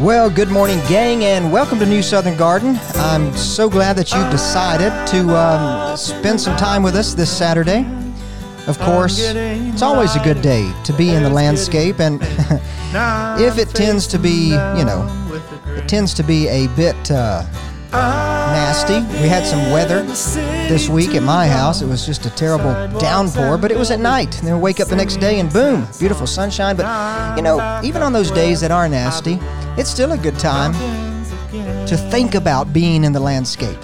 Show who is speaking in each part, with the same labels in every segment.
Speaker 1: Well, good morning, gang, and welcome to New Southern Garden. I'm so glad that you've decided to um, spend some time with us this Saturday. Of course, it's always a good day to be in the landscape, and if it tends to be, you know, it tends to be a bit uh, nasty. We had some weather this week at my house. It was just a terrible downpour, but it was at night. And then we wake up the next day and boom, beautiful sunshine. But, you know, even on those days that are nasty, it's still a good time to think about being in the landscape.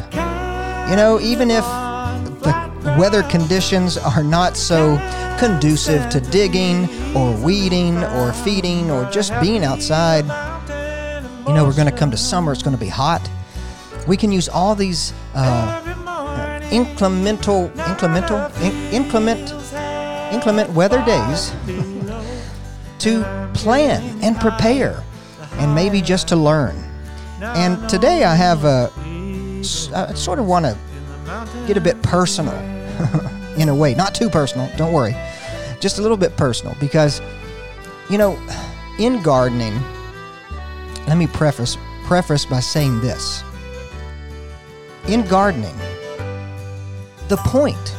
Speaker 1: You know, even if the weather conditions are not so conducive to digging or weeding or feeding or just being outside, you know, we're going to come to summer, it's going to be hot. We can use all these uh, inclemental, inclemental, in, inclement, inclement weather days to plan and prepare and maybe just to learn. And today I have a, I sort of want to get a bit personal in a way. Not too personal, don't worry. Just a little bit personal because, you know, in gardening, let me preface preface by saying this. In gardening, the point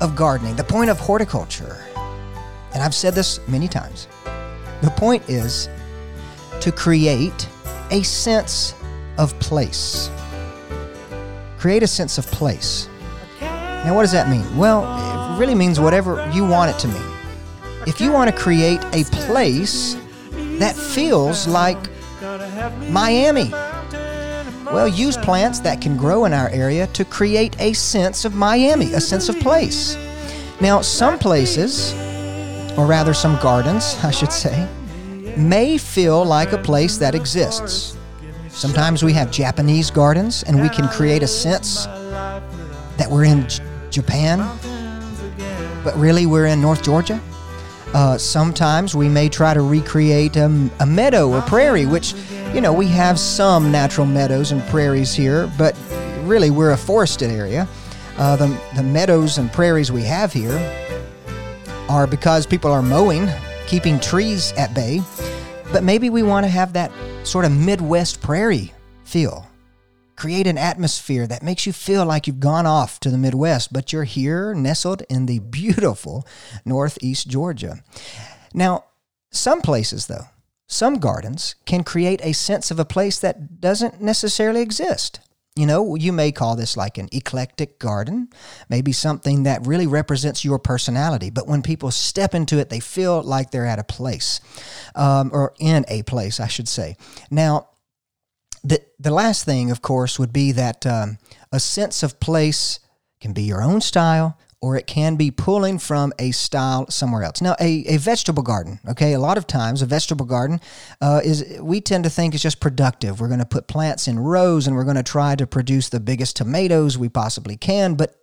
Speaker 1: of gardening, the point of horticulture, and I've said this many times, the point is to create a sense of place. Create a sense of place. Now, what does that mean? Well, it really means whatever you want it to mean. If you want to create a place that feels like Miami, well, use plants that can grow in our area to create a sense of Miami, a sense of place. Now, some places, or rather some gardens, I should say, may feel like a place that exists. Sometimes we have Japanese gardens and we can create a sense that we're in J- Japan, but really we're in North Georgia. Uh, sometimes we may try to recreate a, a meadow or prairie, which, you know, we have some natural meadows and prairies here, but really we're a forested area. Uh, the, the meadows and prairies we have here are because people are mowing, keeping trees at bay. But maybe we want to have that sort of Midwest prairie feel. Create an atmosphere that makes you feel like you've gone off to the Midwest, but you're here nestled in the beautiful Northeast Georgia. Now, some places, though, some gardens can create a sense of a place that doesn't necessarily exist. You know, you may call this like an eclectic garden, maybe something that really represents your personality. But when people step into it, they feel like they're at a place, um, or in a place, I should say. Now, the the last thing, of course, would be that um, a sense of place can be your own style, or it can be pulling from a style somewhere else. Now, a, a vegetable garden, okay, a lot of times a vegetable garden uh, is, we tend to think is just productive. We're going to put plants in rows and we're going to try to produce the biggest tomatoes we possibly can. But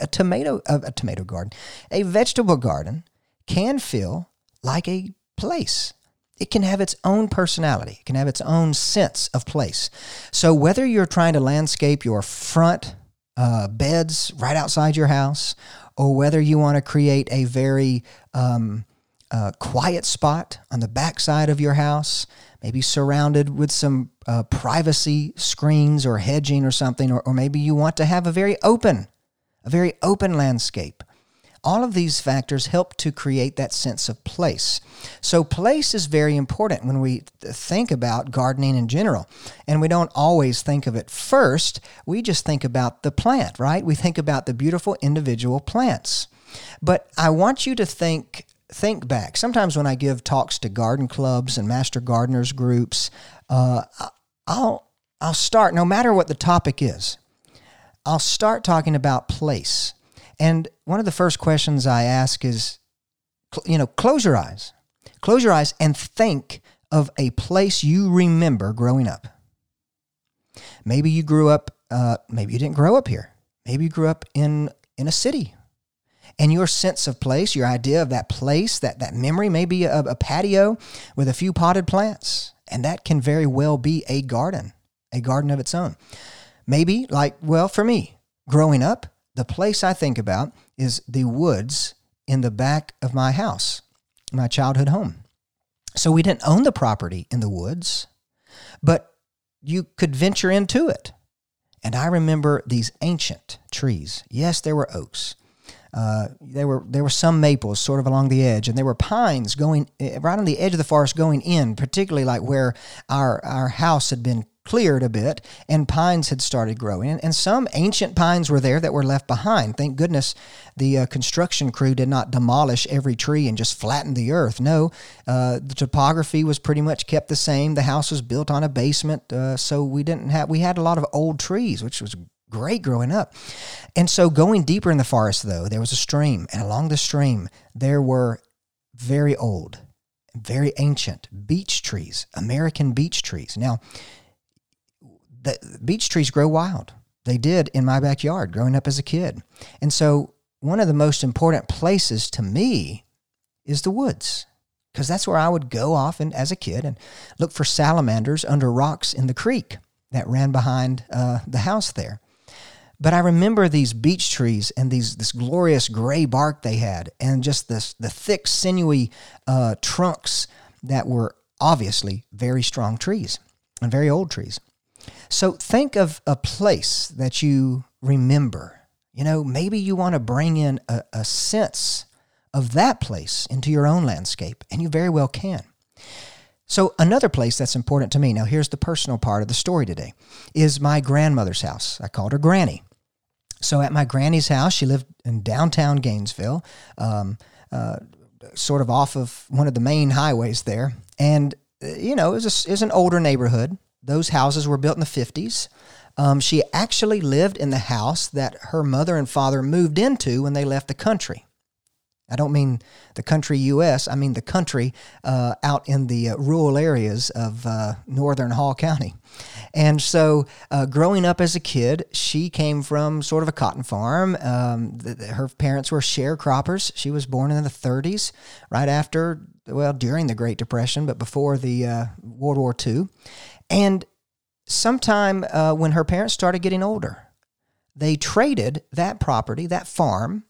Speaker 1: a tomato, a, a tomato garden, a vegetable garden can feel like a place. It can have its own personality. It can have its own sense of place. So whether you're trying to landscape your front uh, beds right outside your house, or whether you want to create a very um, uh, quiet spot on the backside of your house, maybe surrounded with some uh, privacy screens or hedging or something, or, or maybe you want to have a very open, a very open landscape. All of these factors help to create that sense of place. So, place is very important when we think about gardening in general. And we don't always think of it first, we just think about the plant, right? We think about the beautiful individual plants. But I want you to think think back. Sometimes when I give talks to garden clubs and master gardeners groups, uh, I'll I'll start no matter what the topic is. I'll start talking about place. And one of the first questions I ask is, you know, close your eyes. Close your eyes and think of a place you remember growing up. Maybe you grew up, uh, maybe you didn't grow up here. Maybe you grew up in, in a city. And your sense of place, your idea of that place, that, that memory, maybe a, a patio with a few potted plants. And that can very well be a garden, a garden of its own. Maybe, like, well, for me, growing up, the place I think about is the woods in the back of my house, my childhood home. So we didn't own the property in the woods, but you could venture into it. And I remember these ancient trees. Yes, there were oaks. Uh, there were there were some maples sort of along the edge, and there were pines going eh, right on the edge of the forest going in, particularly like where our our house had been cleared a bit and pines had started growing. And some ancient pines were there that were left behind. Thank goodness the uh, construction crew did not demolish every tree and just flatten the earth. No, uh, the topography was pretty much kept the same. The house was built on a basement, uh, so we didn't have, we had a lot of old trees, which was great growing up. And so going deeper in the forest, though, there was a stream, and along the stream, there were very old, very ancient beech trees, American beech trees. Now, the beech trees grow wild. They did in my backyard growing up as a kid. And so, one of the most important places to me is the woods because that's where I would go often as a kid and look for salamanders under rocks in the creek that ran behind uh, the house there. But I remember these beech trees and these this glorious gray bark they had, and just this the thick, sinewy uh, trunks that were obviously very strong trees and very old trees. So think of a place that you remember. You know, maybe you want to bring in a, a sense of that place into your own landscape, and you very well can. So, another place that's important to me, now here's the personal part of the story today, is my grandmother's house. I called her Granny. So, at my granny's house, she lived in downtown Gainesville, um, uh, sort of off of one of the main highways there. And, uh, you know, it was, a, it was an older neighborhood. Those houses were built in the 50s. Um, she actually lived in the house that her mother and father moved into when they left the country. I don't mean the country U.S., I mean the country uh, out in the uh, rural areas of uh, northern Hall County. And so, uh, growing up as a kid, she came from sort of a cotton farm. Um, the, the, her parents were sharecroppers. She was born in the 30s, right after, well, during the Great Depression, but before the uh, World War II. And sometime uh, when her parents started getting older, they traded that property, that farm,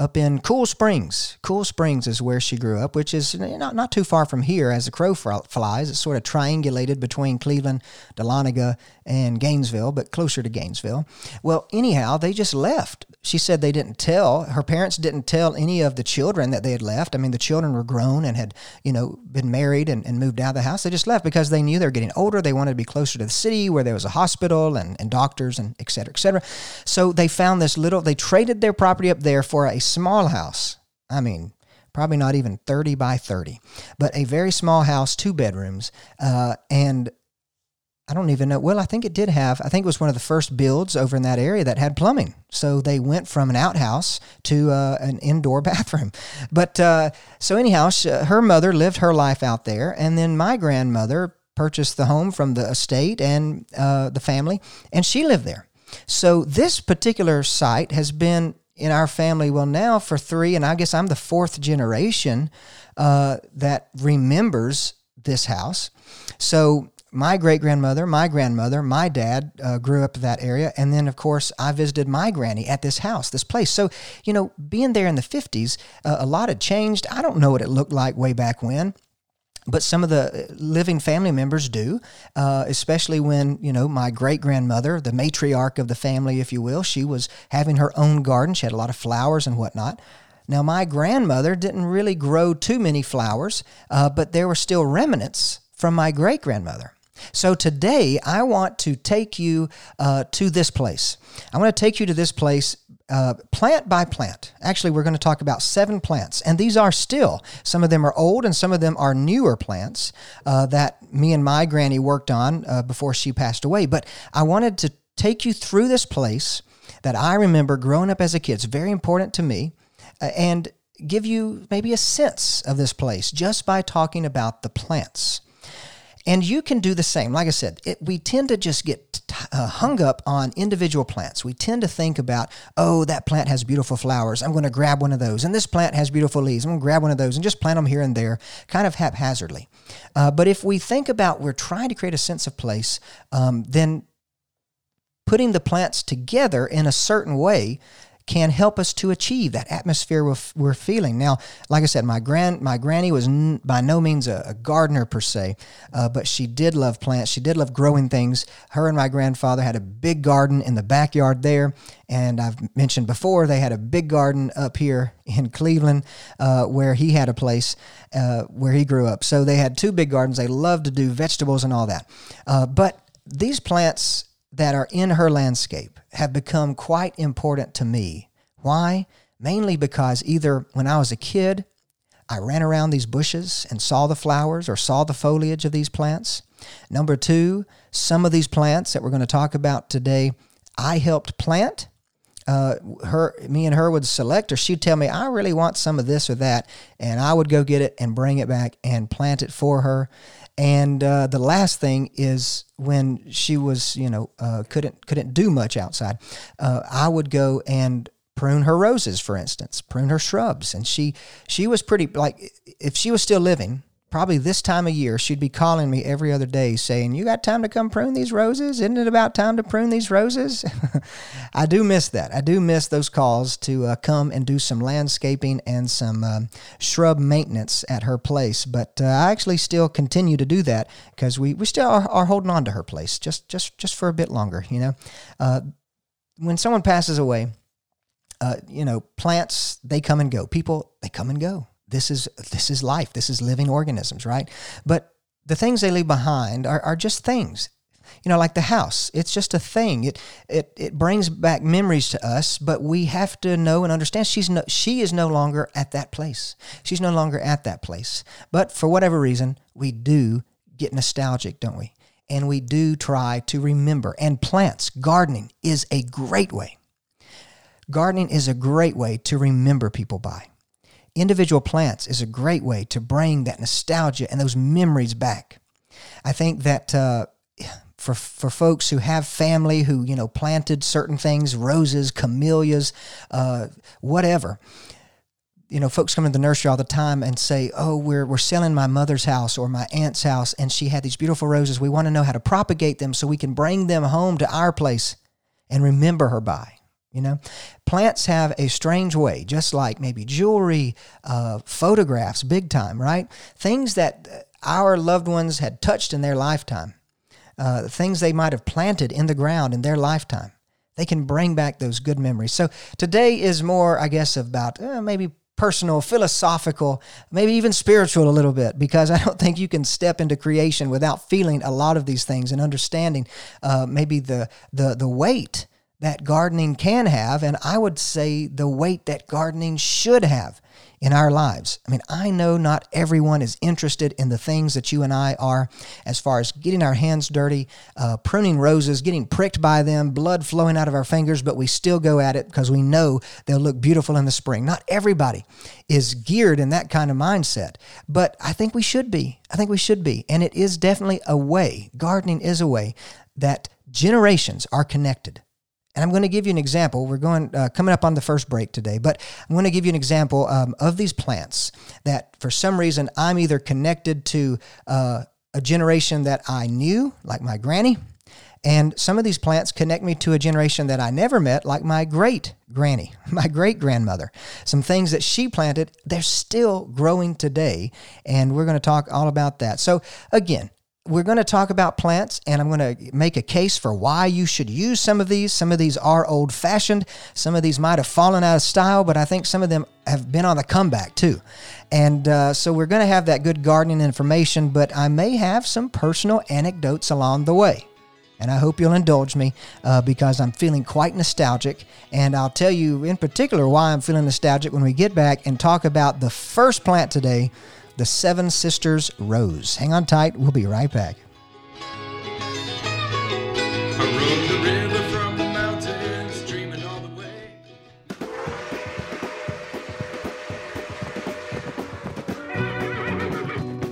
Speaker 1: up in Cool Springs. Cool Springs is where she grew up, which is not, not too far from here as the crow flies. It's sort of triangulated between Cleveland, Dahlonega, and Gainesville, but closer to Gainesville. Well, anyhow, they just left. She said they didn't tell, her parents didn't tell any of the children that they had left. I mean, the children were grown and had, you know, been married and, and moved out of the house. They just left because they knew they were getting older. They wanted to be closer to the city where there was a hospital and, and doctors and et cetera, et cetera. So they found this little, they traded their property up there for a small house. I mean, probably not even 30 by 30, but a very small house, two bedrooms. Uh, and I don't even know. Well, I think it did have, I think it was one of the first builds over in that area that had plumbing. So they went from an outhouse to uh, an indoor bathroom. But uh, so, anyhow, she, her mother lived her life out there. And then my grandmother purchased the home from the estate and uh, the family, and she lived there. So this particular site has been in our family, well, now for three, and I guess I'm the fourth generation uh, that remembers this house. So my great grandmother, my grandmother, my dad uh, grew up in that area. And then, of course, I visited my granny at this house, this place. So, you know, being there in the 50s, uh, a lot had changed. I don't know what it looked like way back when but some of the living family members do, uh, especially when you know my great grandmother, the matriarch of the family, if you will, she was having her own garden. She had a lot of flowers and whatnot. Now, my grandmother didn't really grow too many flowers, uh, but there were still remnants from my great grandmother. So today, I want to take you uh, to this place. I want to take you to this place uh, plant by plant. Actually, we're going to talk about seven plants, and these are still, some of them are old and some of them are newer plants uh, that me and my granny worked on uh, before she passed away. But I wanted to take you through this place that I remember growing up as a kid. It's very important to me. Uh, and give you maybe a sense of this place just by talking about the plants. And you can do the same. Like I said, it, we tend to just get uh, hung up on individual plants. We tend to think about, oh, that plant has beautiful flowers. I'm going to grab one of those. And this plant has beautiful leaves. I'm going to grab one of those and just plant them here and there, kind of haphazardly. Uh, but if we think about we're trying to create a sense of place, um, then putting the plants together in a certain way can help us to achieve that atmosphere we're, we're feeling. Now, like I said, my grand my granny was n- by no means a, a gardener per se, uh, but she did love plants. She did love growing things. Her and my grandfather had a big garden in the backyard there, and I've mentioned before they had a big garden up here in Cleveland uh, where he had a place uh, where he grew up. So they had two big gardens. They loved to do vegetables and all that, uh, but these plants that are in her landscape have become quite important to me. Why? Mainly because either when I was a kid, I ran around these bushes and saw the flowers or saw the foliage of these plants. Number two, some of these plants that we're going to talk about today, I helped plant. Uh, her, me and her would select, or she'd tell me, "I really want some of this or that," and I would go get it and bring it back and plant it for her. And uh, the last thing is when she was, you know, uh, couldn't couldn't do much outside, uh, I would go and prune her roses, for instance, prune her shrubs, and she she was pretty like if she was still living, probably this time of year, she'd be calling me every other day saying, You got time to come prune these roses? Isn't it about time to prune these roses? I do miss that. I do miss those calls to uh, come and do some landscaping and some um, shrub maintenance at her place. But uh, I actually still continue to do that because we, we still are, are, holding on to her place just, just, just for a bit longer, you know. Uh, when someone passes away, uh, you know, plants, they come and go. People, they come and go this is this is life. This is living organisms, right? But the things they leave behind are, are just things. You know, like the house. It's just a thing. It it it brings back memories to us, but we have to know and understand she's no, she is no longer at that place. She's no longer at that place. But for whatever reason, we do get nostalgic, don't we? And we do try to remember. And plants, gardening is a great way. Gardening is a great way to remember people by individual plants is a great way to bring that nostalgia and those memories back. I think that uh, for for folks who have family who you know planted certain things, roses, camellias, uh, whatever. You know, folks come to the nursery all the time and say, "Oh, we're we're selling my mother's house or my aunt's house, and she had these beautiful roses. We want to know how to propagate them so we can bring them home to our place and remember her by." You know, plants have a strange way, just like maybe jewelry, uh, photographs, big time, right? Things that our loved ones had touched in their lifetime, uh, things they might have planted in the ground in their lifetime. They can bring back those good memories. So today is more, I guess, about uh, maybe personal, philosophical, maybe even spiritual a little bit, because I don't think you can step into creation without feeling a lot of these things and understanding uh, maybe the the the weight that gardening can have, and I would say the weight that gardening should have in our lives. I mean, I know not everyone is interested in the things that you and I are, as far as getting our hands dirty, uh, pruning roses, getting pricked by them, blood flowing out of our fingers, but we still go at it because we know they'll look beautiful in the spring. Not everybody is geared in that kind of mindset, but I think we should be. I think we should be. And it is definitely a way, gardening is a way that generations are connected and I'm going to give you an example. We're going uh, coming up on the first break today, but I'm going to give you an example um, of these plants that, for some reason, I'm either connected to uh, a generation that I knew, like my granny, and some of these plants connect me to a generation that I never met, like my great granny, my great grandmother. Some things that she planted, they're still growing today, and we're going to talk all about that. So, again, we're going to talk about plants and I'm going to make a case for why you should use some of these. Some of these are old fashioned. Some of these might have fallen out of style, but I think some of them have been on the comeback too. And uh, so we're going to have that good gardening information, but I may have some personal anecdotes along the way. And I hope you'll indulge me uh, because I'm feeling quite nostalgic. And I'll tell you in particular why I'm feeling nostalgic when we get back and talk about the first plant today the Seven Sisters Rose. Hang on tight, we'll be right back.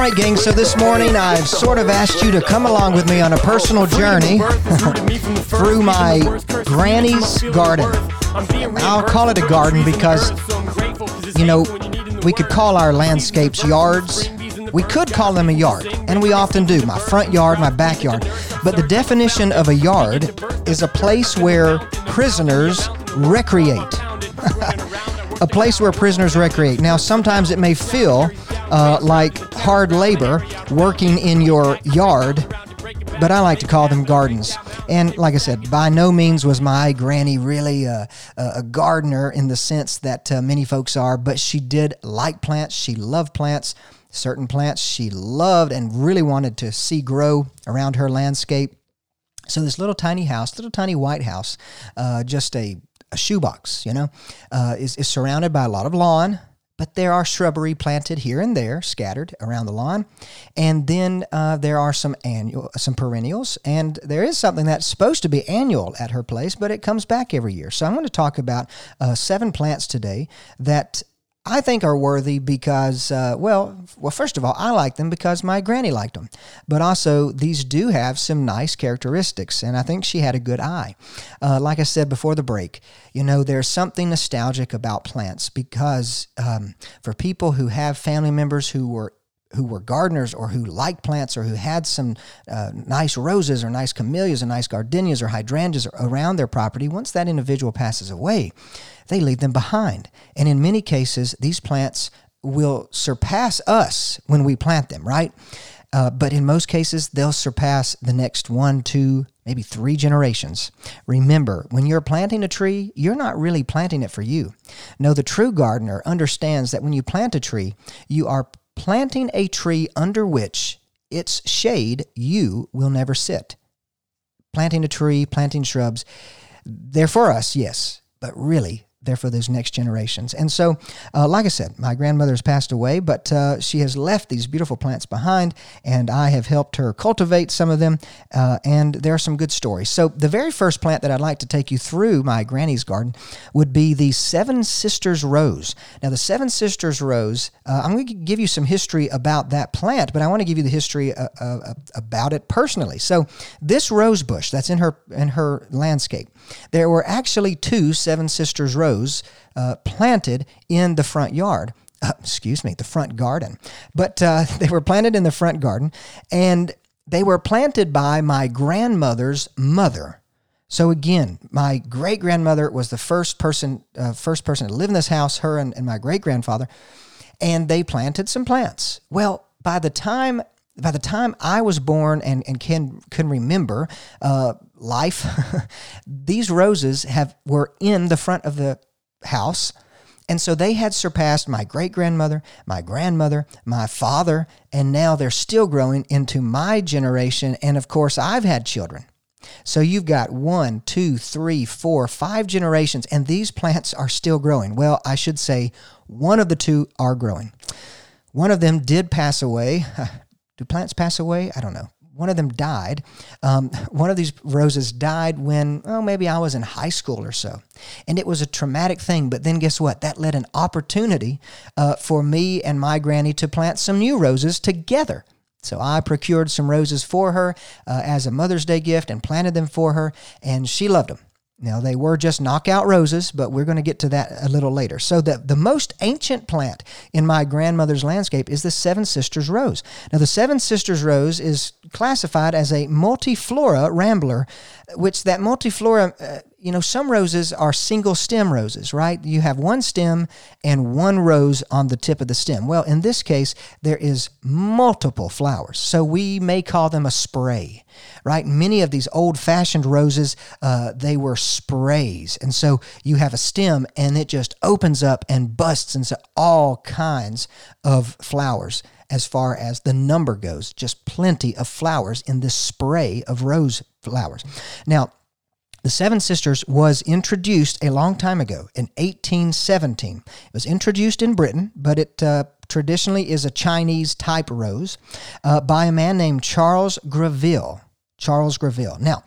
Speaker 1: Right, gang. So this morning I've sort of asked you to come along with me on a personal journey through my granny's garden. I'll call it a garden because, you know, we could call our landscapes yards. We could call them a yard, and we often do. My front yard, my backyard. But the definition of a yard is a place where prisoners recreate. a place where prisoners recreate. Now, sometimes it may feel uh, like hard labor working in your yard, but I like to call them gardens. And like I said, by no means was my granny really a, a gardener in the sense that uh, many folks are, but she did like plants. She loved plants. Certain plants she loved and really wanted to see grow around her landscape. So this little tiny house, little tiny white house, uh, just a, a shoebox, you know, uh, is, is surrounded by a lot of lawn, but there are shrubbery planted here and there, scattered around the lawn, and then uh, there are some annual, some perennials, and there is something that's supposed to be annual at her place, but it comes back every year. So I'm going to talk about uh, seven plants today that I think are worthy because, uh, well, well, first of all, I like them because my granny liked them. But also, these do have some nice characteristics, and I think she had a good eye. Uh, like I said before the break, you know, there's something nostalgic about plants because um, for people who have family members who were who were gardeners or who liked plants or who had some uh, nice roses or nice camellias or nice gardenias or hydrangeas around their property, once that individual passes away, they leave them behind. And in many cases, these plants will surpass us when we plant them, right? Uh, but in most cases, they'll surpass the next one, two, maybe three generations. Remember, when you're planting a tree, you're not really planting it for you. No, the true gardener understands that when you plant a tree, you are planting a tree under which its shade you will never sit. Planting a tree, planting shrubs, they're for us, yes, but really, there for those next generations. And so, uh, like I said, my grandmother has passed away, but uh, she has left these beautiful plants behind, and I have helped her cultivate some of them, uh, and there are some good stories. So, the very first plant that I'd like to take you through my granny's garden would be the Seven Sisters Rose. Now, the Seven Sisters Rose, uh, I'm going to give you some history about that plant, but I want to give you the history uh, uh, about it personally. So, this rose bush that's in her in her landscape, there were actually two Seven Sisters Rose uh, planted in the front yard. Uh, excuse me, the front garden. But uh, they were planted in the front garden, and they were planted by my grandmother's mother. So again, my great grandmother was the first person, uh, first person to live in this house. Her and, and my great grandfather, and they planted some plants. Well, by the time by the time I was born and, and can can remember uh, life, these roses have were in the front of the house. And so they had surpassed my great grandmother, my grandmother, my father, and now they're still growing into my generation. And of course, I've had children. So you've got one, two, three, four, five generations, and these plants are still growing. Well, I should say one of the two are growing. One of them did pass away. Do plants pass away? I don't know. One of them died. Um, one of these roses died when, oh, maybe I was in high school or so. And it was a traumatic thing. But then guess what? That led an opportunity uh, for me and my granny to plant some new roses together. So I procured some roses for her uh, as a Mother's Day gift and planted them for her, and she loved them. Now, they were just knockout roses, but we're going to get to that a little later. So, the, the most ancient plant in my grandmother's landscape is the Seven Sisters Rose. Now, the Seven Sisters Rose is classified as a multiflora rambler, which that multiflora, uh, you know, some roses are single stem roses, right? You have one stem and one rose on the tip of the stem. Well, in this case, there is multiple flowers. So we may call them a spray, right? Many of these old fashioned roses, uh, they were sprays. And so you have a stem and it just opens up and busts into all kinds of flowers as far as the number goes. Just plenty of flowers in this spray of rose flowers. Now, the Seven Sisters was introduced a long time ago in 1817. It was introduced in Britain, but it uh, traditionally is a Chinese type rose uh, by a man named Charles Greville. Charles Greville. Now,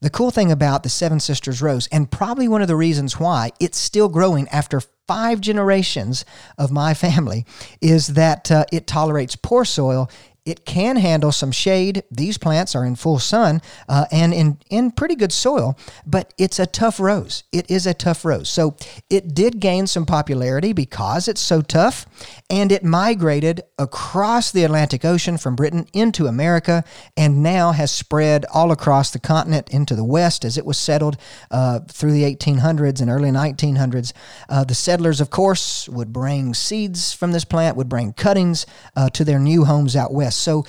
Speaker 1: the cool thing about the Seven Sisters Rose, and probably one of the reasons why it's still growing after five generations of my family, is that uh, it tolerates poor soil. It can handle some shade. These plants are in full sun uh, and in, in pretty good soil, but it's a tough rose. It is a tough rose. So it did gain some popularity because it's so tough, and it migrated across the Atlantic Ocean from Britain into America and now has spread all across the continent into the West as it was settled uh, through the 1800s and early 1900s. Uh, the settlers, of course, would bring seeds from this plant, would bring cuttings uh, to their new homes out west. So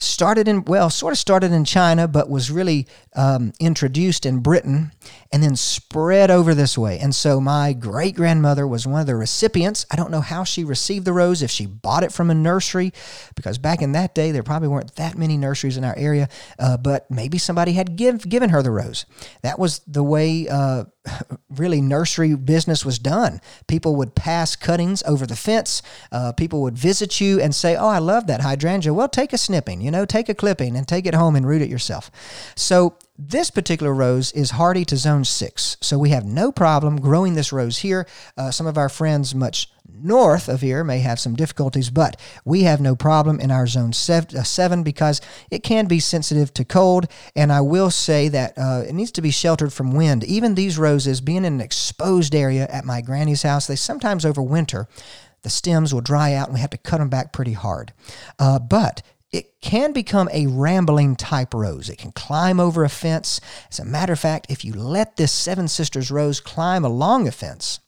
Speaker 1: started in well sort of started in china but was really um, introduced in britain and then spread over this way and so my great grandmother was one of the recipients i don't know how she received the rose if she bought it from a nursery because back in that day there probably weren't that many nurseries in our area uh, but maybe somebody had give, given her the rose that was the way uh, really nursery business was done. People would pass cuttings over the fence. Uh, people would visit you and say, "Oh, I love that hydrangea." Well, take a snipping, you know, take a clipping and take it home and root it yourself. So this particular rose is hardy to zone six, so we have no problem growing this rose here. Uh, some of our friends much north of here may have some difficulties, but we have no problem in our zone uh, seven because it can be sensitive to cold. And I will say that uh, it needs to be sheltered from wind. Even these roses, being in an exposed area at my granny's house, they sometimes overwinter. The stems will dry out and we have to cut them back pretty hard. Uh, but it can become a rambling type rose. It can climb over a fence. As a matter of fact, if you let this Seven Sisters rose climb along a fence,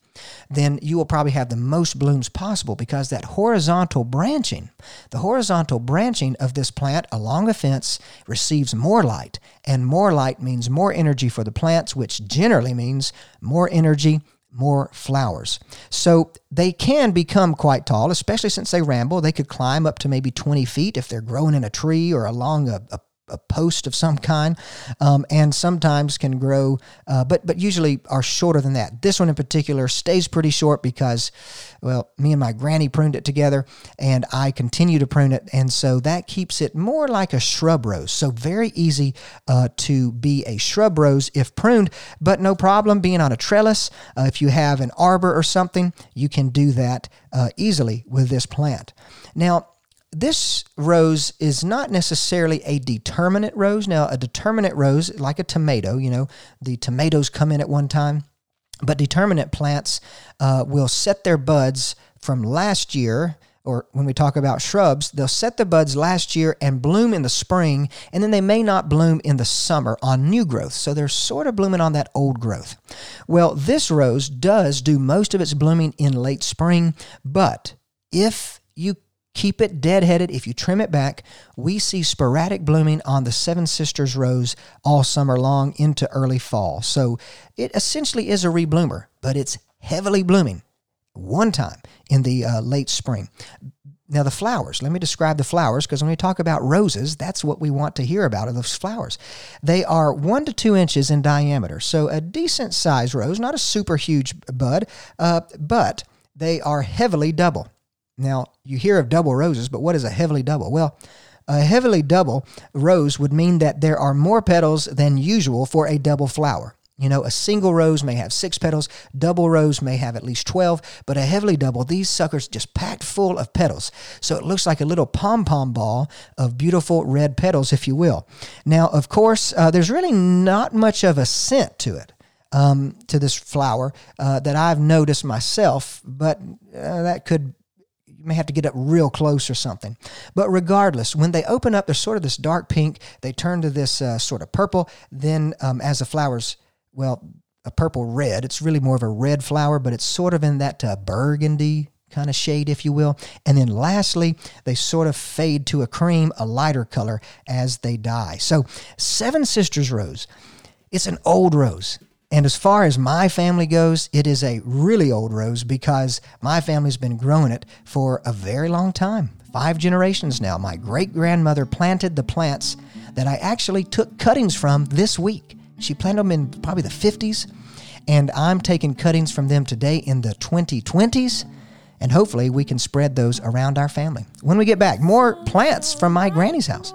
Speaker 1: then you will probably have the most blooms possible because that horizontal branching, the horizontal branching of this plant along a fence receives more light, and more light means more energy for the plants, which generally means more energy more flowers. So they can become quite tall, especially since they ramble. They could climb up to maybe 20 feet if they're growing in a tree or along a, a a post of some kind, um, and sometimes can grow, uh, but but usually are shorter than that. This one in particular stays pretty short because, well, me and my granny pruned it together, and I continue to prune it, and so that keeps it more like a shrub rose. So very easy uh, to be a shrub rose if pruned, but no problem being on a trellis. Uh, if you have an arbor or something, you can do that uh, easily with this plant. Now this rose is not necessarily a determinate rose. Now, a determinate rose, like a tomato, you know, the tomatoes come in at one time, but determinate plants uh, will set their buds from last year. Or when we talk about shrubs, they'll set the buds last year and bloom in the spring, and then they may not bloom in the summer on new growth. So they're sort of blooming on that old growth. Well, this rose does do most of its blooming in late spring, but if you keep it deadheaded. If you trim it back, we see sporadic blooming on the Seven Sisters rose all summer long into early fall. So it essentially is a rebloomer, but it's heavily blooming one time in the uh, late spring. Now, the flowers, let me describe the flowers because when we talk about roses, that's what we want to hear about are those flowers. They are one to two inches in diameter, so a decent size rose, not a super huge bud, uh, but they are heavily double. Now, you hear of double roses, but what is a heavily double? Well, a heavily double rose would mean that there are more petals than usual for a double flower. You know, a single rose may have six petals, double rose may have at least 12, but a heavily double, these suckers just packed full of petals. So it looks like a little pom pom ball of beautiful red petals, if you will. Now, of course, uh, there's really not much of a scent to it. um, to this flower uh, that I've noticed myself, but uh, that could you may have to get up real close or something. But regardless, when they open up, they're sort of this dark pink. They turn to this uh, sort of purple. Then, um, as the flowers, well, a purple red. It's really more of a red flower, but it's sort of in that uh, burgundy kind of shade, if you will. And then lastly, they sort of fade to a cream, a lighter color as they die. So, Seven Sisters Rose, it's an old rose. And as far as my family goes, it is a really old rose because my family's been growing it for a very long time five generations now. My great grandmother planted the plants that I actually took cuttings from this week. She planted them in probably the 50s, and I'm taking cuttings from them today in the 2020s, and hopefully we can spread those around our family. When we get back, more plants from my granny's house.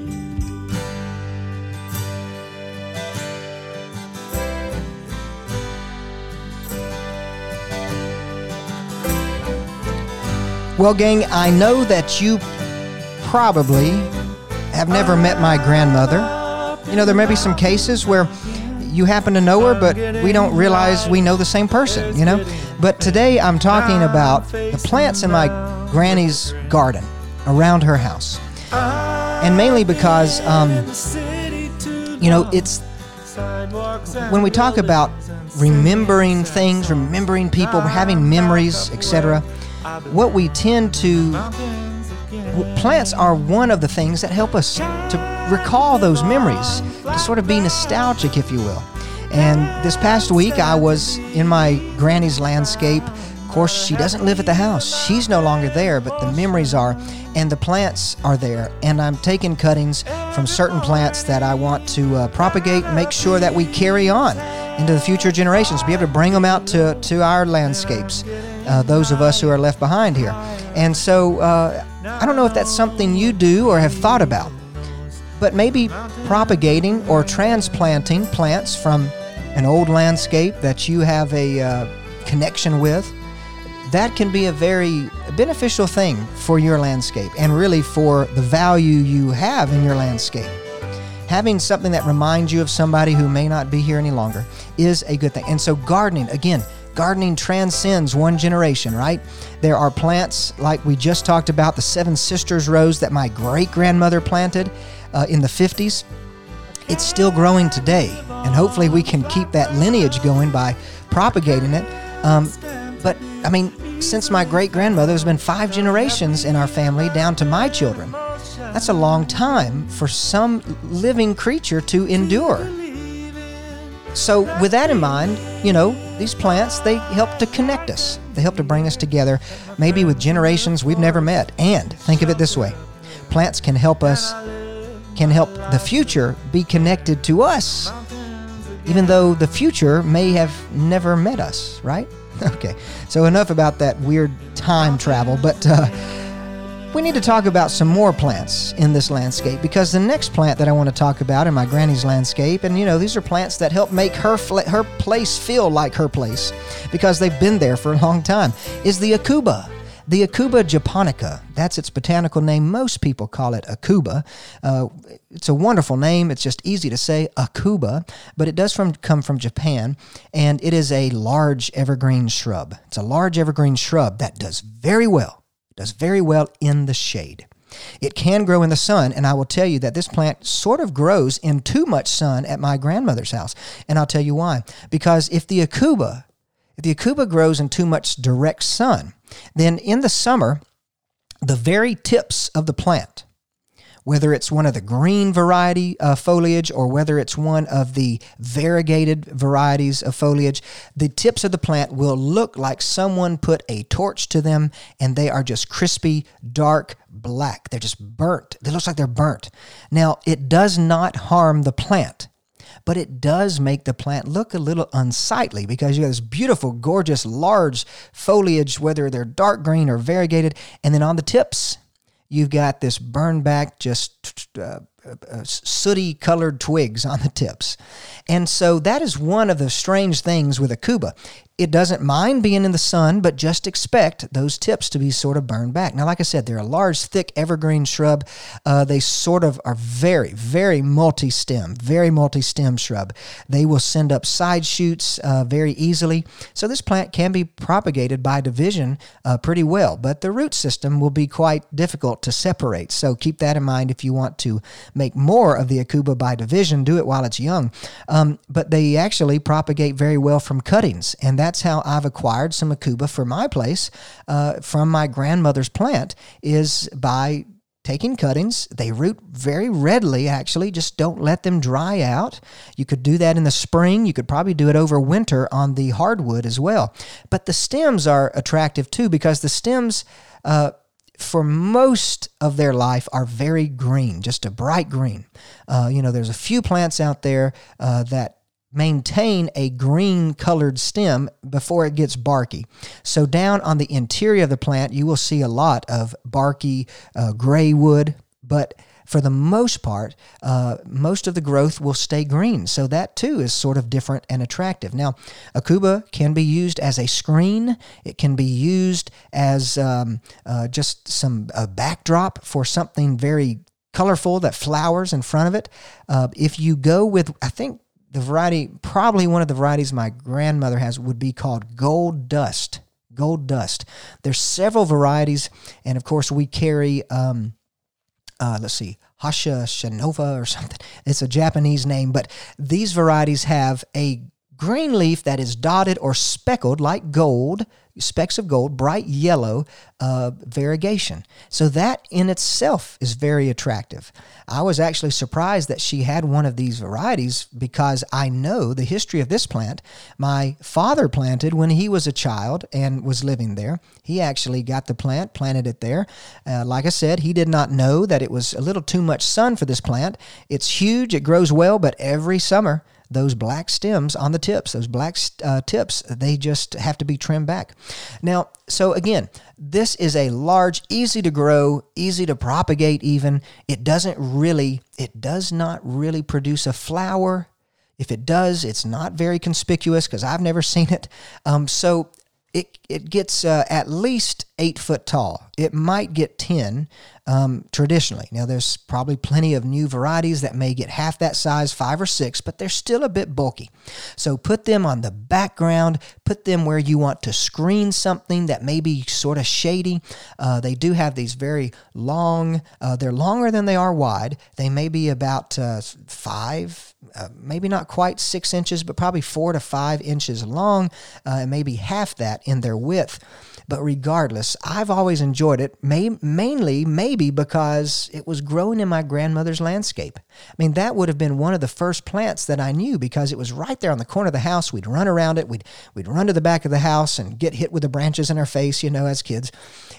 Speaker 1: Well, gang, I know that you probably have never met my grandmother. You know, there may be some cases where you happen to know her, but we don't realize we know the same person, you know? But today I'm talking about the plants in my granny's garden around her house. And mainly because, um, you know, it's when we talk about remembering things, remembering people, having memories, etc what we tend to plants are one of the things that help us to recall those memories, to sort of be nostalgic, if you will. And this past week, I was in my granny's landscape. Of course, she doesn't live at the house. She's no longer there, but the memories are, and the plants are there. And I'm taking cuttings from certain plants that I want to uh, propagate, make sure that we carry on into the future generations, be able to bring them out to, to our landscapes uh, those of us who are left behind here. And so uh, I don't know if that's something you do or have thought about, but maybe propagating or transplanting plants from an old landscape that you have a uh, connection with. That can be a very beneficial thing for your landscape and really for the value you have in your landscape having something that reminds you of somebody who may not be here any longer is a good thing. And so, gardening, again, Gardening transcends one generation, right? There are plants like we just talked about, the Seven Sisters rose that my great grandmother planted uh, in the 50s. It's still growing today, and hopefully we can keep that lineage going by propagating it. Um, but I mean, since my great grandmother, there's been five generations in our family down to my children. That's a long time for some living creature to endure. So, with that in mind, you know, these plants, they help to connect us. They help to bring us together, maybe with generations we've never met. And think of it this way plants can help us, can help the future be connected to us, even though the future may have never met us, right? Okay, so enough about that weird time travel, but. Uh, we need to talk about some more plants in this landscape because the next plant that I want to talk about in my granny's landscape, and you know, these are plants that help make her her place feel like her place because they've been there for a long time, is the aucuba. The Aucuba japonica, that's its botanical name. Most people call it Aucuba. Uh, it's a wonderful name. It's just easy to say, Aucuba, but it does from, come from Japan, and it is a large evergreen shrub. It's a large evergreen shrub that does very well does very well in the shade. It can grow in the sun, and I will tell you that this plant sort of grows in too much sun at my grandmother's house. And I'll tell you why. Because if the aucuba, if the aucuba grows in too much direct sun, then in the summer, the very tips of the plant whether it's one of the green variety of foliage or whether it's one of the variegated varieties of foliage, the tips of the plant will look like someone put a torch to them and they are just crispy, dark black. They're just burnt. It looks like they're burnt. Now, it does not harm the plant, but it does make the plant look a little unsightly because you have this beautiful, gorgeous, large foliage, whether they're dark green or variegated, and then on the tips, you've got this burned back, just uh, uh, sooty colored twigs on the tips. And so that is one of the strange things with aucuba. It doesn't mind being in the sun, but just expect those tips to be sort of burned back. Now, like I said, they're a large, thick evergreen shrub. Uh, they sort of are very, very multi stem, very multi stem shrub. They will send up side shoots uh, very easily. So, this plant can be propagated by division uh, pretty well, but the root system will be quite difficult to separate. So, keep that in mind if you want to make more of the aucuba by division. Do it while it's young. Um, but they actually propagate very well from cuttings, and that's how I've acquired some aucuba for my place uh, from my grandmother's plant is by taking cuttings. They root very readily, actually. Just don't let them dry out. You could do that in the spring. You could probably do it over winter on the hardwood as well. But the stems are attractive too because the stems, uh, for most of their life, are very green, just a bright green. Uh, you know, there's a few plants out there uh, that maintain a green colored stem before it gets barky. So, down on the interior of the plant, you will see a lot of barky uh, gray wood, but for the most part, uh, most of the growth will stay green. So that too is sort of different and attractive. Now, Aucuba can be used as a screen. It can be used as um, uh, just some a backdrop for something very colorful that flowers in front of it. Uh, if you go with, I think the variety, probably one of the varieties my grandmother has, would be called Gold Dust. Gold Dust. There's several varieties, and of course we carry. Um, uh, let's see, Hasha Shanova or something. It's a Japanese name, but these varieties have a green leaf that is dotted or speckled like gold, specks of gold, bright yellow uh, variegation. So that in itself is very attractive. I was actually surprised that she had one of these varieties because I know the history of this plant. My father planted when he was a child and was living there. He actually got the plant, planted it there. Uh, like I said, he did not know that it was a little too much sun for this plant. It's huge, it grows well, but every summer those black stems on the tips, those black uh, tips, they just have to be trimmed back. Now, so again, this is a large, easy to grow, easy to propagate even. It doesn't really, it does not really produce a flower. If it does, it's not very conspicuous because I've never seen it. Um, so it, it gets uh, at least eight foot tall. It might get 10 um, traditionally. Now, there's probably plenty of new varieties that may get half that size, five or six, but they're still a bit bulky. So put them on the background, put them where you want to screen something that may be sort of shady. Uh, they do have these very long, uh, they're longer than they are wide. They may be about uh, five, uh, maybe not quite six inches, but probably four to five inches long, uh, and maybe half that in their width. But regardless, I've always enjoyed it, may, mainly maybe because it was growing in my grandmother's landscape. I mean, that would have been one of the first plants that I knew because it was right there on the corner of the house. We'd run around it, we'd, we'd run to the back of the house and get hit with the branches in our face, you know, as kids.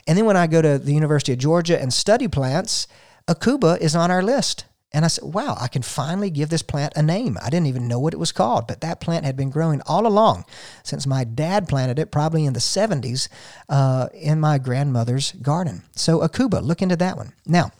Speaker 1: And then when I go to the University of Georgia and study plants, Aucuba is on our list. And I said, wow, I can finally give this plant a name. I didn't even know what it was called, but that plant had been growing all along since my dad planted it, probably in the 70s, uh, in my grandmother's garden. So, Aucuba, look into that one. Now,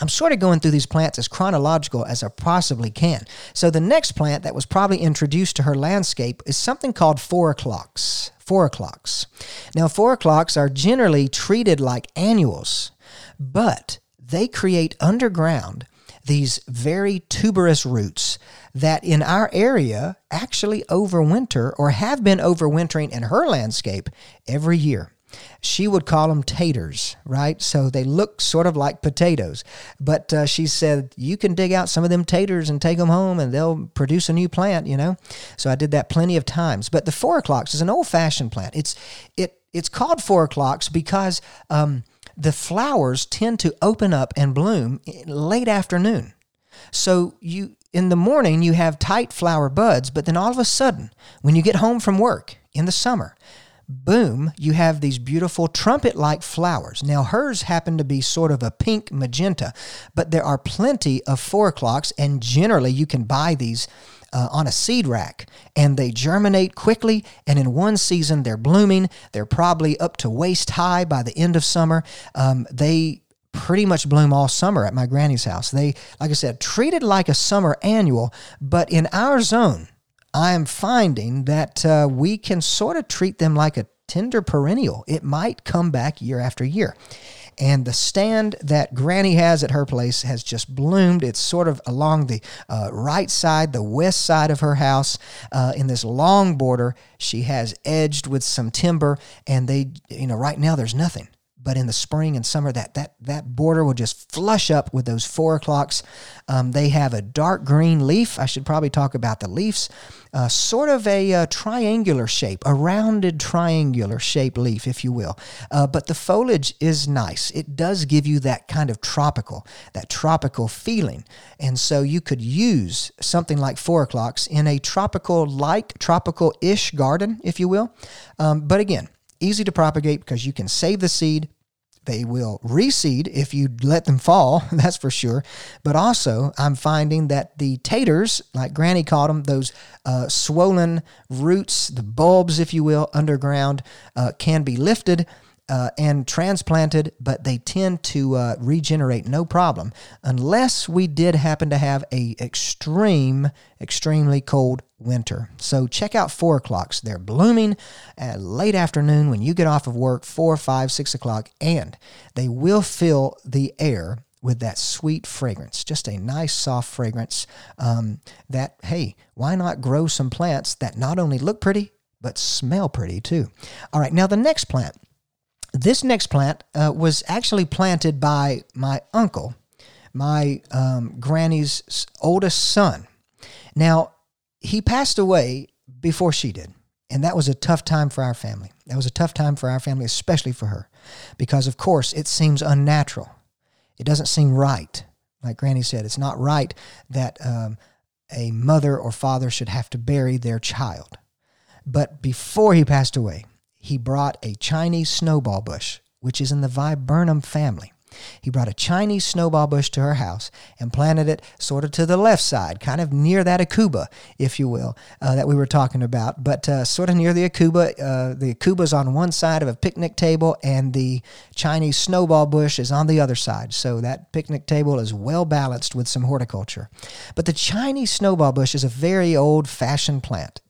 Speaker 1: I'm sort of going through these plants as chronological as I possibly can. So, the next plant that was probably introduced to her landscape is something called four o'clocks. Four o'clocks. Now, four o'clocks are generally treated like annuals, but they create underground these very tuberous roots that in our area actually overwinter or have been overwintering in her landscape every year. She would call them taters, right? So they look sort of like potatoes. But uh, she said, you can dig out some of them taters and take them home and they'll produce a new plant, you know? So I did that plenty of times. But the four o'clocks is an old fashioned plant. It's, it, it's called four o'clocks because um, the flowers tend to open up and bloom late afternoon. So you in the morning you have tight flower buds, but then all of a sudden, when you get home from work in the summer, boom, you have these beautiful trumpet like flowers. Now, hers happen to be sort of a pink magenta, but there are plenty of four o'clocks, and generally you can buy these uh, on a seed rack and they germinate quickly. And in one season, they're blooming. They're probably up to waist high by the end of summer. Um, they pretty much bloom all summer at my granny's house. They, like I said, treated like a summer annual, but in our zone, I am finding that uh, we can sort of treat them like a tender perennial. It might come back year after year. And the stand that Granny has at her place has just bloomed. It's sort of along the uh, right side, the west side of her house, uh, in this long border. She has edged with some timber, and they, you know, right now there's nothing but in the spring and summer, that that that border will just flush up with those four o'clocks. Um, they have a dark green leaf. I should probably talk about the leaves. Uh, sort of a uh, triangular shape, a rounded triangular shape leaf, if you will. Uh, but the foliage is nice. It does give you that kind of tropical, that tropical feeling. And so you could use something like four o'clocks in a tropical like, tropical ish garden, if you will. Um, but again, easy to propagate because you can save the seed, they will reseed if you let them fall, that's for sure. But also, I'm finding that the taters, like Granny called them, those uh, swollen roots, the bulbs, if you will, underground, uh, can be lifted uh, and transplanted, but they tend to uh, regenerate no problem unless we did happen to have a extreme, extremely cold winter. So check out four o'clocks. They're blooming at late afternoon when you get off of work, four, five, six o'clock, and they will fill the air with that sweet fragrance, just a nice soft fragrance. Um, that hey, why not grow some plants that not only look pretty but smell pretty too? All right, now the next plant this next plant uh, was actually planted by my uncle, my um, granny's oldest son. Now, he passed away before she did. And that was a tough time for our family. That was a tough time for our family, especially for her, because of course it seems unnatural. It doesn't seem right. Like Granny said, it's not right that um, a mother or father should have to bury their child. But before he passed away, he brought a Chinese snowball bush, which is in the viburnum family. He brought a Chinese snowball bush to her house and planted it sort of to the left side, kind of near that aucuba, if you will, uh, that we were talking about, but uh, sort of near the aucuba. Uh, the aucuba's on one side of a picnic table, and the Chinese snowball bush is on the other side. So that picnic table is well balanced with some horticulture. But the Chinese snowball bush is a very old fashioned plant.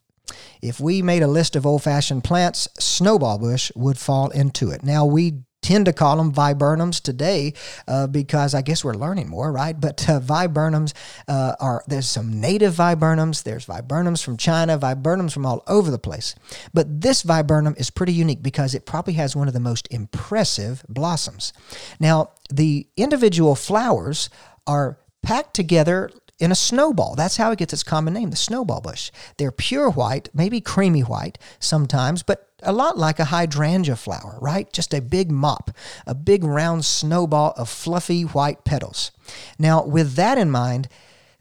Speaker 1: If we made a list of old fashioned plants, snowball bush would fall into it. Now, we tend to call them viburnums today uh, because I guess we're learning more, right? But uh, viburnums uh, are there's some native viburnums, there's viburnums from China, viburnums from all over the place. But this viburnum is pretty unique because it probably has one of the most impressive blossoms. Now, the individual flowers are packed together in a snowball. That's how it gets its common name, the snowball bush. They're pure white, maybe creamy white sometimes, but a lot like a hydrangea flower, right? Just a big mop, a big round snowball of fluffy white petals. Now, with that in mind,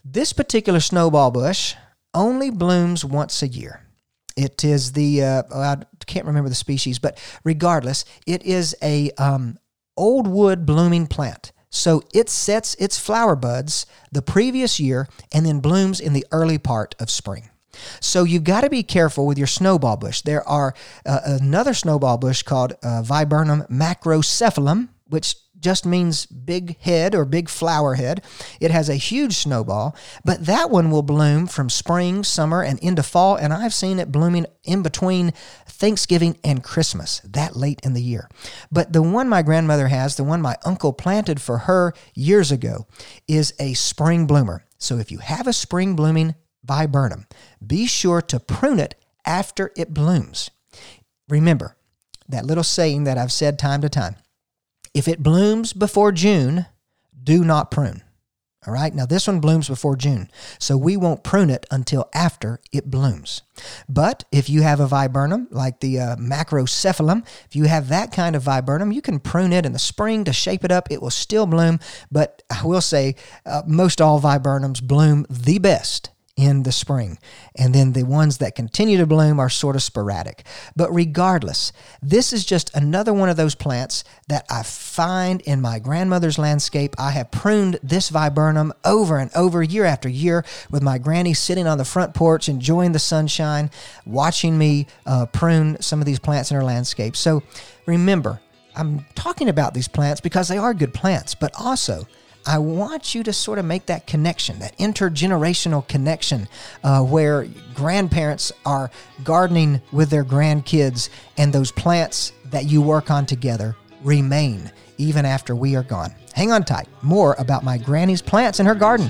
Speaker 1: this particular snowball bush only blooms once a year. It is the, uh, I can't remember the species, but regardless, it is a um, old wood blooming plant. So it sets its flower buds the previous year and then blooms in the early part of spring. So you've got to be careful with your snowball bush. There are uh, another snowball bush called uh, Viburnum macrocephalum, which just means big head or big flower head. It has a huge snowball, but that one will bloom from spring, summer, and into fall. And I've seen it blooming in between Thanksgiving and Christmas, that late in the year. But the one my grandmother has, the one my uncle planted for her years ago, is a spring bloomer. So if you have a spring blooming viburnum, be sure to prune it after it blooms. Remember that little saying that I've said time to time if it blooms before June, do not prune. All right, now this one blooms before June, so we won't prune it until after it blooms. But if you have a viburnum like the uh, macrocephalum, if you have that kind of viburnum, you can prune it in the spring to shape it up. It will still bloom, but I will say uh, most all viburnums bloom the best in the spring. And then the ones that continue to bloom are sort of sporadic. But regardless, this is just another one of those plants that I find in my grandmother's landscape. I have pruned this viburnum over and over, year after year, with my granny sitting on the front porch, enjoying the sunshine, watching me uh, prune some of these plants in her landscape. So remember, I'm talking about these plants because they are good plants, but also I want you to sort of make that connection, that intergenerational connection, uh, where grandparents are gardening with their grandkids, and those plants that you work on together remain even after we are gone. Hang on tight. More about my granny's plants in her garden.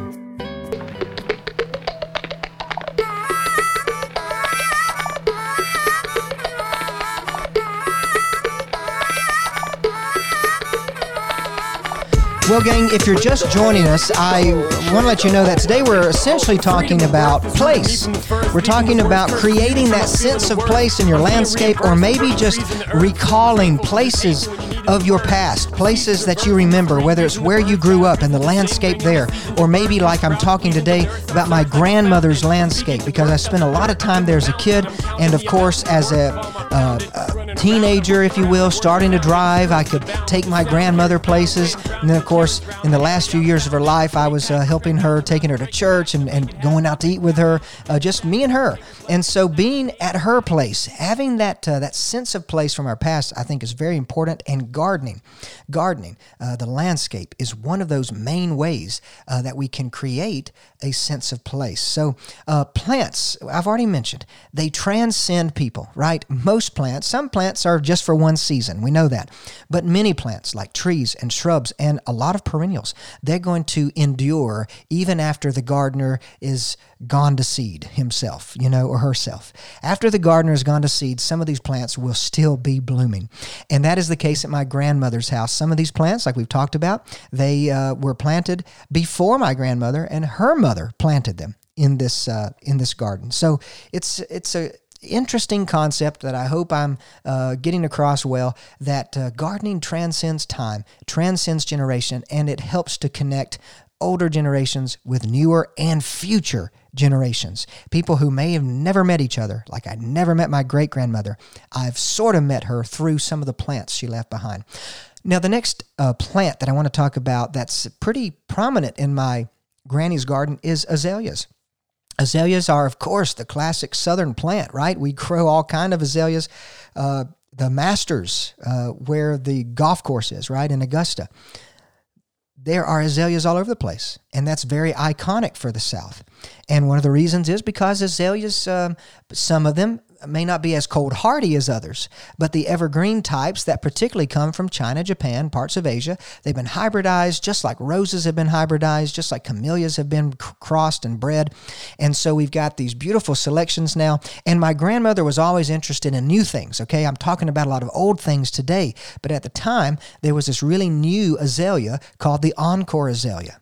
Speaker 1: Well, gang, if you're just joining us, I want to let you know that today we're essentially talking about place. We're talking about creating that sense of place in your landscape, or maybe just recalling places of your past, places that you remember, whether it's where you grew up and the landscape there, or maybe like I'm talking today about my grandmother's landscape because I spent a lot of time there as a kid, and of course, as a, uh, a teenager, if you will, starting to drive, I could take my grandmother places, and then of course, in the last few years of her life, I was uh, helping her, taking her to church, and, and going out to eat with her, uh, just me and her. And so, being at her place, having that uh, that sense of place from our past, I think is very important. And gardening, gardening, uh, the landscape is one of those main ways uh, that we can create a sense of place. So, uh, plants, I've already mentioned, they transcend people, right? Most plants, some plants are just for one season. We know that, but many plants, like trees and shrubs, and a lot lot of perennials. They're going to endure even after the gardener is gone to seed himself, you know, or herself. After the gardener has gone to seed, some of these plants will still be blooming. And that is the case at my grandmother's house. Some of these plants, like we've talked about, they uh, were planted before my grandmother, and her mother planted them in this uh, in this garden. So it's it's a interesting concept that I hope I'm uh, getting across well that uh, gardening transcends time, transcends generation, and it helps to connect older generations with newer and future generations. People who may have never met each other, like I never met my great grandmother. I've sort of met her through some of the plants she left behind. Now, the next uh, plant that I want to talk about that's pretty prominent in my granny's garden is azaleas. Azaleas are, of course, the classic southern plant, right? We grow all kind of azaleas. Uh, the Masters, uh, where the golf course is, right, in Augusta, there are azaleas all over the place. And that's very iconic for the South. And one of the reasons is because azaleas, um, some of them may not be as cold hardy as others, but the evergreen types that particularly come from China, Japan, parts of Asia, they've been hybridized just like roses have been hybridized, just like camellias have been crossed and bred. And so we've got these beautiful selections now. And my grandmother was always interested in new things, okay? I'm talking about a lot of old things today, but at the time, there was this really new azalea called the Encore azalea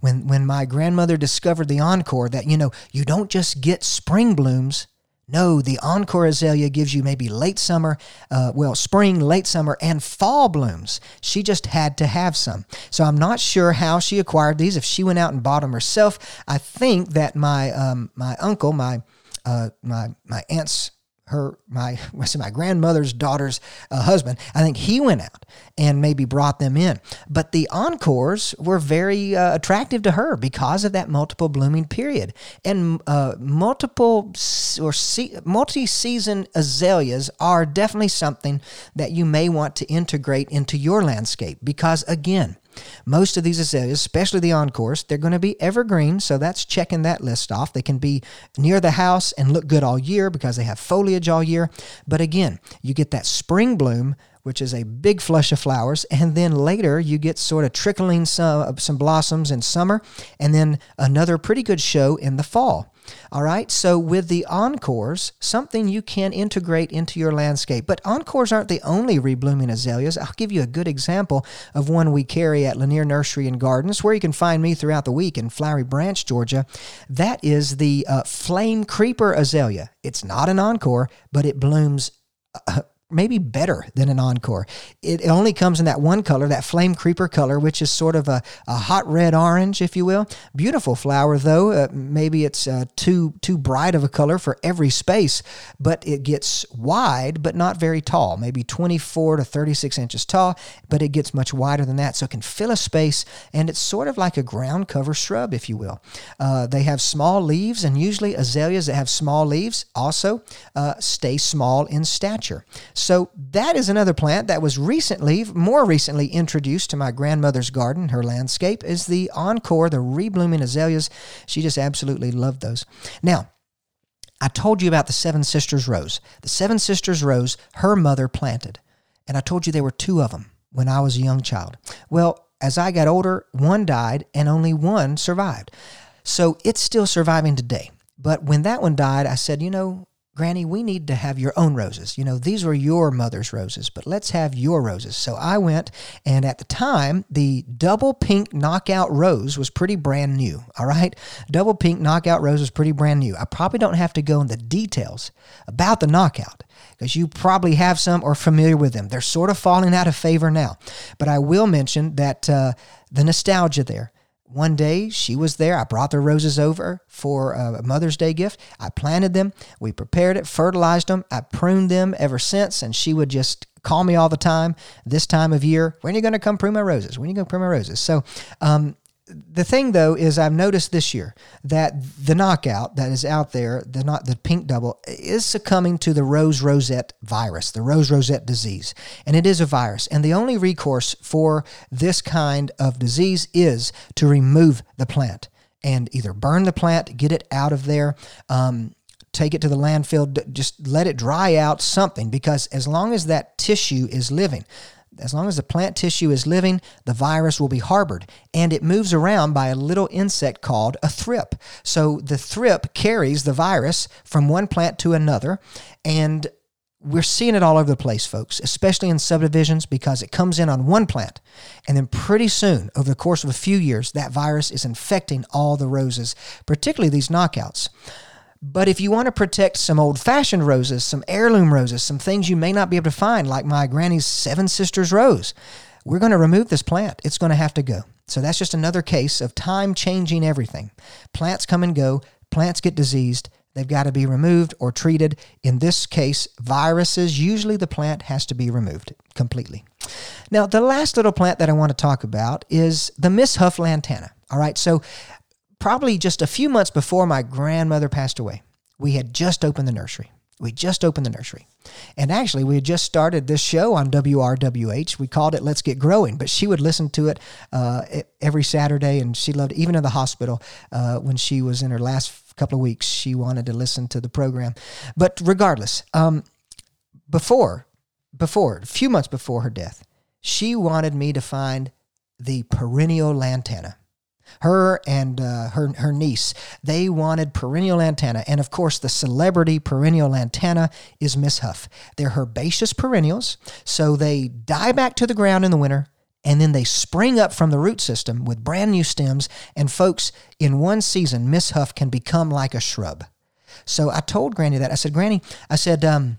Speaker 1: when when my grandmother discovered the encore that you know you don't just get spring blooms no, the Encore Azalea gives you maybe late summer, uh, well, spring, late summer, and fall blooms. She just had to have some. So I'm not sure how she acquired these. If she went out and bought them herself, I think that my um, my uncle, my uh, my my aunt's her my my grandmother's daughter's uh, husband i think he went out and maybe brought them in. But the encores were very uh, attractive to her because of that multiple blooming period. And uh, multiple or se- multi-season azaleas are definitely something that you may want to integrate into your landscape because again most of these azaleas, especially the encores, they're going to be evergreen, so that's checking that list off. They can be near the house and look good all year because they have foliage all year. But again, you get that spring bloom which is a big flush of flowers, and then later you get sort of trickling some some blossoms in summer, and then another pretty good show in the fall. All right, so with the encores, something you can integrate into your landscape. But encores aren't the only reblooming azaleas. I'll give you a good example of one we carry at Lanier Nursery and Gardens, where you can find me throughout the week in Flowery Branch, Georgia. That is the uh, Flame Creeper azalea. It's not an encore, but it blooms. Uh, maybe better than an encore. It only comes in that one color, that flame creeper color, which is sort of a, a hot red orange, if you will. Beautiful flower, though. Uh, maybe it's uh, too too bright of a color for every space, but it gets wide, but not very tall. Maybe 24 to 36 inches tall, but it gets much wider than that, so it can fill a space, and it's sort of like a ground cover shrub, if you will. Uh, they have small leaves, and usually azaleas that have small leaves also uh, stay small in stature. So that is another plant that was recently, more recently introduced to my grandmother's garden, her landscape, is the Encore, the reblooming azaleas. She just absolutely loved those. Now, I told you about the Seven Sisters Rose. The Seven Sisters Rose, her mother planted. And I told you there were two of them when I was a young child. Well, as I got older, one died and only one survived. So it's still surviving today. But when that one died, I said, you know, Granny, we need to have your own roses. You know, these were your mother's roses, but let's have your roses. So I went, and at the time, the double pink knockout rose was pretty brand new. All right. Double pink knockout rose was pretty brand new. I probably don't have to go into details about the knockout because you probably have some or familiar with them. They're sort of falling out of favor now. But I will mention that uh, the nostalgia there one day she was there. I brought the roses over for a Mother's Day gift. I planted them. We prepared it, fertilized them. I pruned them ever since, and she would just call me all the time this time of year. When are you going to come prune my roses? When are you going to prune my roses? So um, the thing though is I've noticed this year that the knockout that is out there, the not the pink double, is succumbing to the rose rosette virus, the rose rosette disease, and it is a virus. And the only recourse for this kind of disease is to remove the plant and either burn the plant, get it out of there. Um, take it to the landfill, just let it dry out something because as long as that tissue is living, as long as the plant tissue is living, the virus will be harbored. And it moves around by a little insect called a thrip. So the thrip carries the virus from one plant to another. And we're seeing it all over the place, folks, especially in subdivisions because it comes in on one plant. And then pretty soon, over the course of a few years, that virus is infecting all the roses, particularly these knockouts. But if you want to protect some old fashioned roses, some heirloom roses, some things you may not be able to find, like my granny's Seven Sisters rose, we're going to remove this plant. It's going to have to go. So that's just another case of time changing everything. Plants come and go, plants get diseased. They've got to be removed or treated. In this case, viruses, usually the plant has to be removed completely. Now, the last little plant that I want to talk about is the Miss Huff lantana. All right, so probably just a few months before my grandmother passed away, we had just opened the nursery. We just opened the nursery. And actually, we had just started this show on WRWH. We called it Let's Get Growing, but she would listen to it uh, every Saturday, and she loved. Even in the hospital, uh, when she was in her last couple of weeks, she wanted to listen to the program. But regardless, um, before, before, a few months before her death, she wanted me to find the perennial lantana her and uh, her her niece. They wanted perennial lantana and of course the celebrity perennial lantana is miss huff. They're herbaceous perennials. So they die back to the ground in the winter and then they spring up from the root system with brand new stems. And folks in one season miss huff can become like a shrub. So i told granny that. I said granny i said um,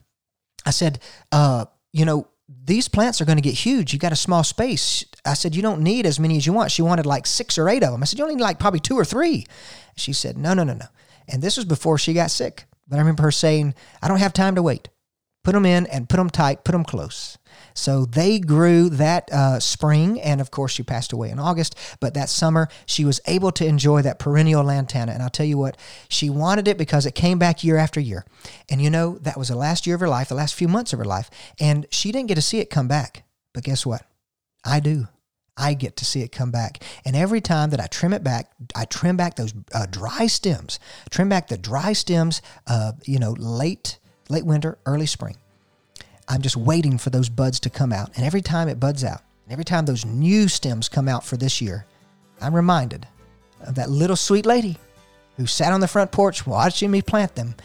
Speaker 1: i said uh, you know these plants are going to get huge. You got a small space. I said, you don't need as many as you want. She wanted like six or eight of them. I said, you only need like probably two or three. She said, no, no, no, no. And this was before she got sick, But I remember her saying, I don't have time to wait. Put them in and put them tight, put them close. So they grew that uh, spring, and of course, she passed away in August. But that summer, she was able to enjoy that perennial lantana. And I'll tell you what, she wanted it because it came back year after year. And you know, that was the last year of her life, the last few months of her life. And she didn't get to see it come back. But guess what? I do. I get to see it come back. And every time that I trim it back, I trim back those uh, dry stems, trim back the dry stems, you know, late, late winter, early spring. I'm just waiting for those buds to come out. And every time it buds out, and every time those new stems come out for this year, I'm reminded of that little sweet lady who sat on the front porch watching me plant them.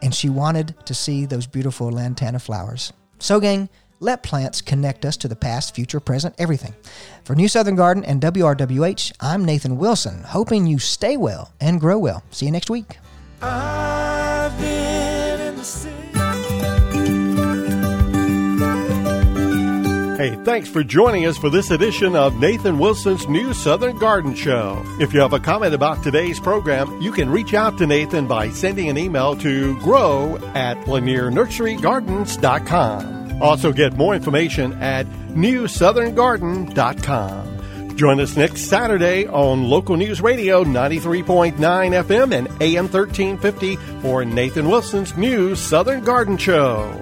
Speaker 1: And she wanted to see those beautiful lantana flowers. So, gang, let plants connect us to the past, future, present, everything. For New Southern Garden and WRWH, I'm Nathan Wilson, hoping you stay well and grow well. See you next week.
Speaker 2: Hey, thanks for joining us for this edition of Nathan Wilson's New Southern Garden Show. If you have a comment about today's program, you can reach out to Nathan by sending an email to grow at lanierNurseryGardens.com. Also get more information at newsoutherngarden.com. Join us next Saturday on Local News Radio 93.9 FM and AM 1350 for Nathan Wilson's New Southern Garden Show.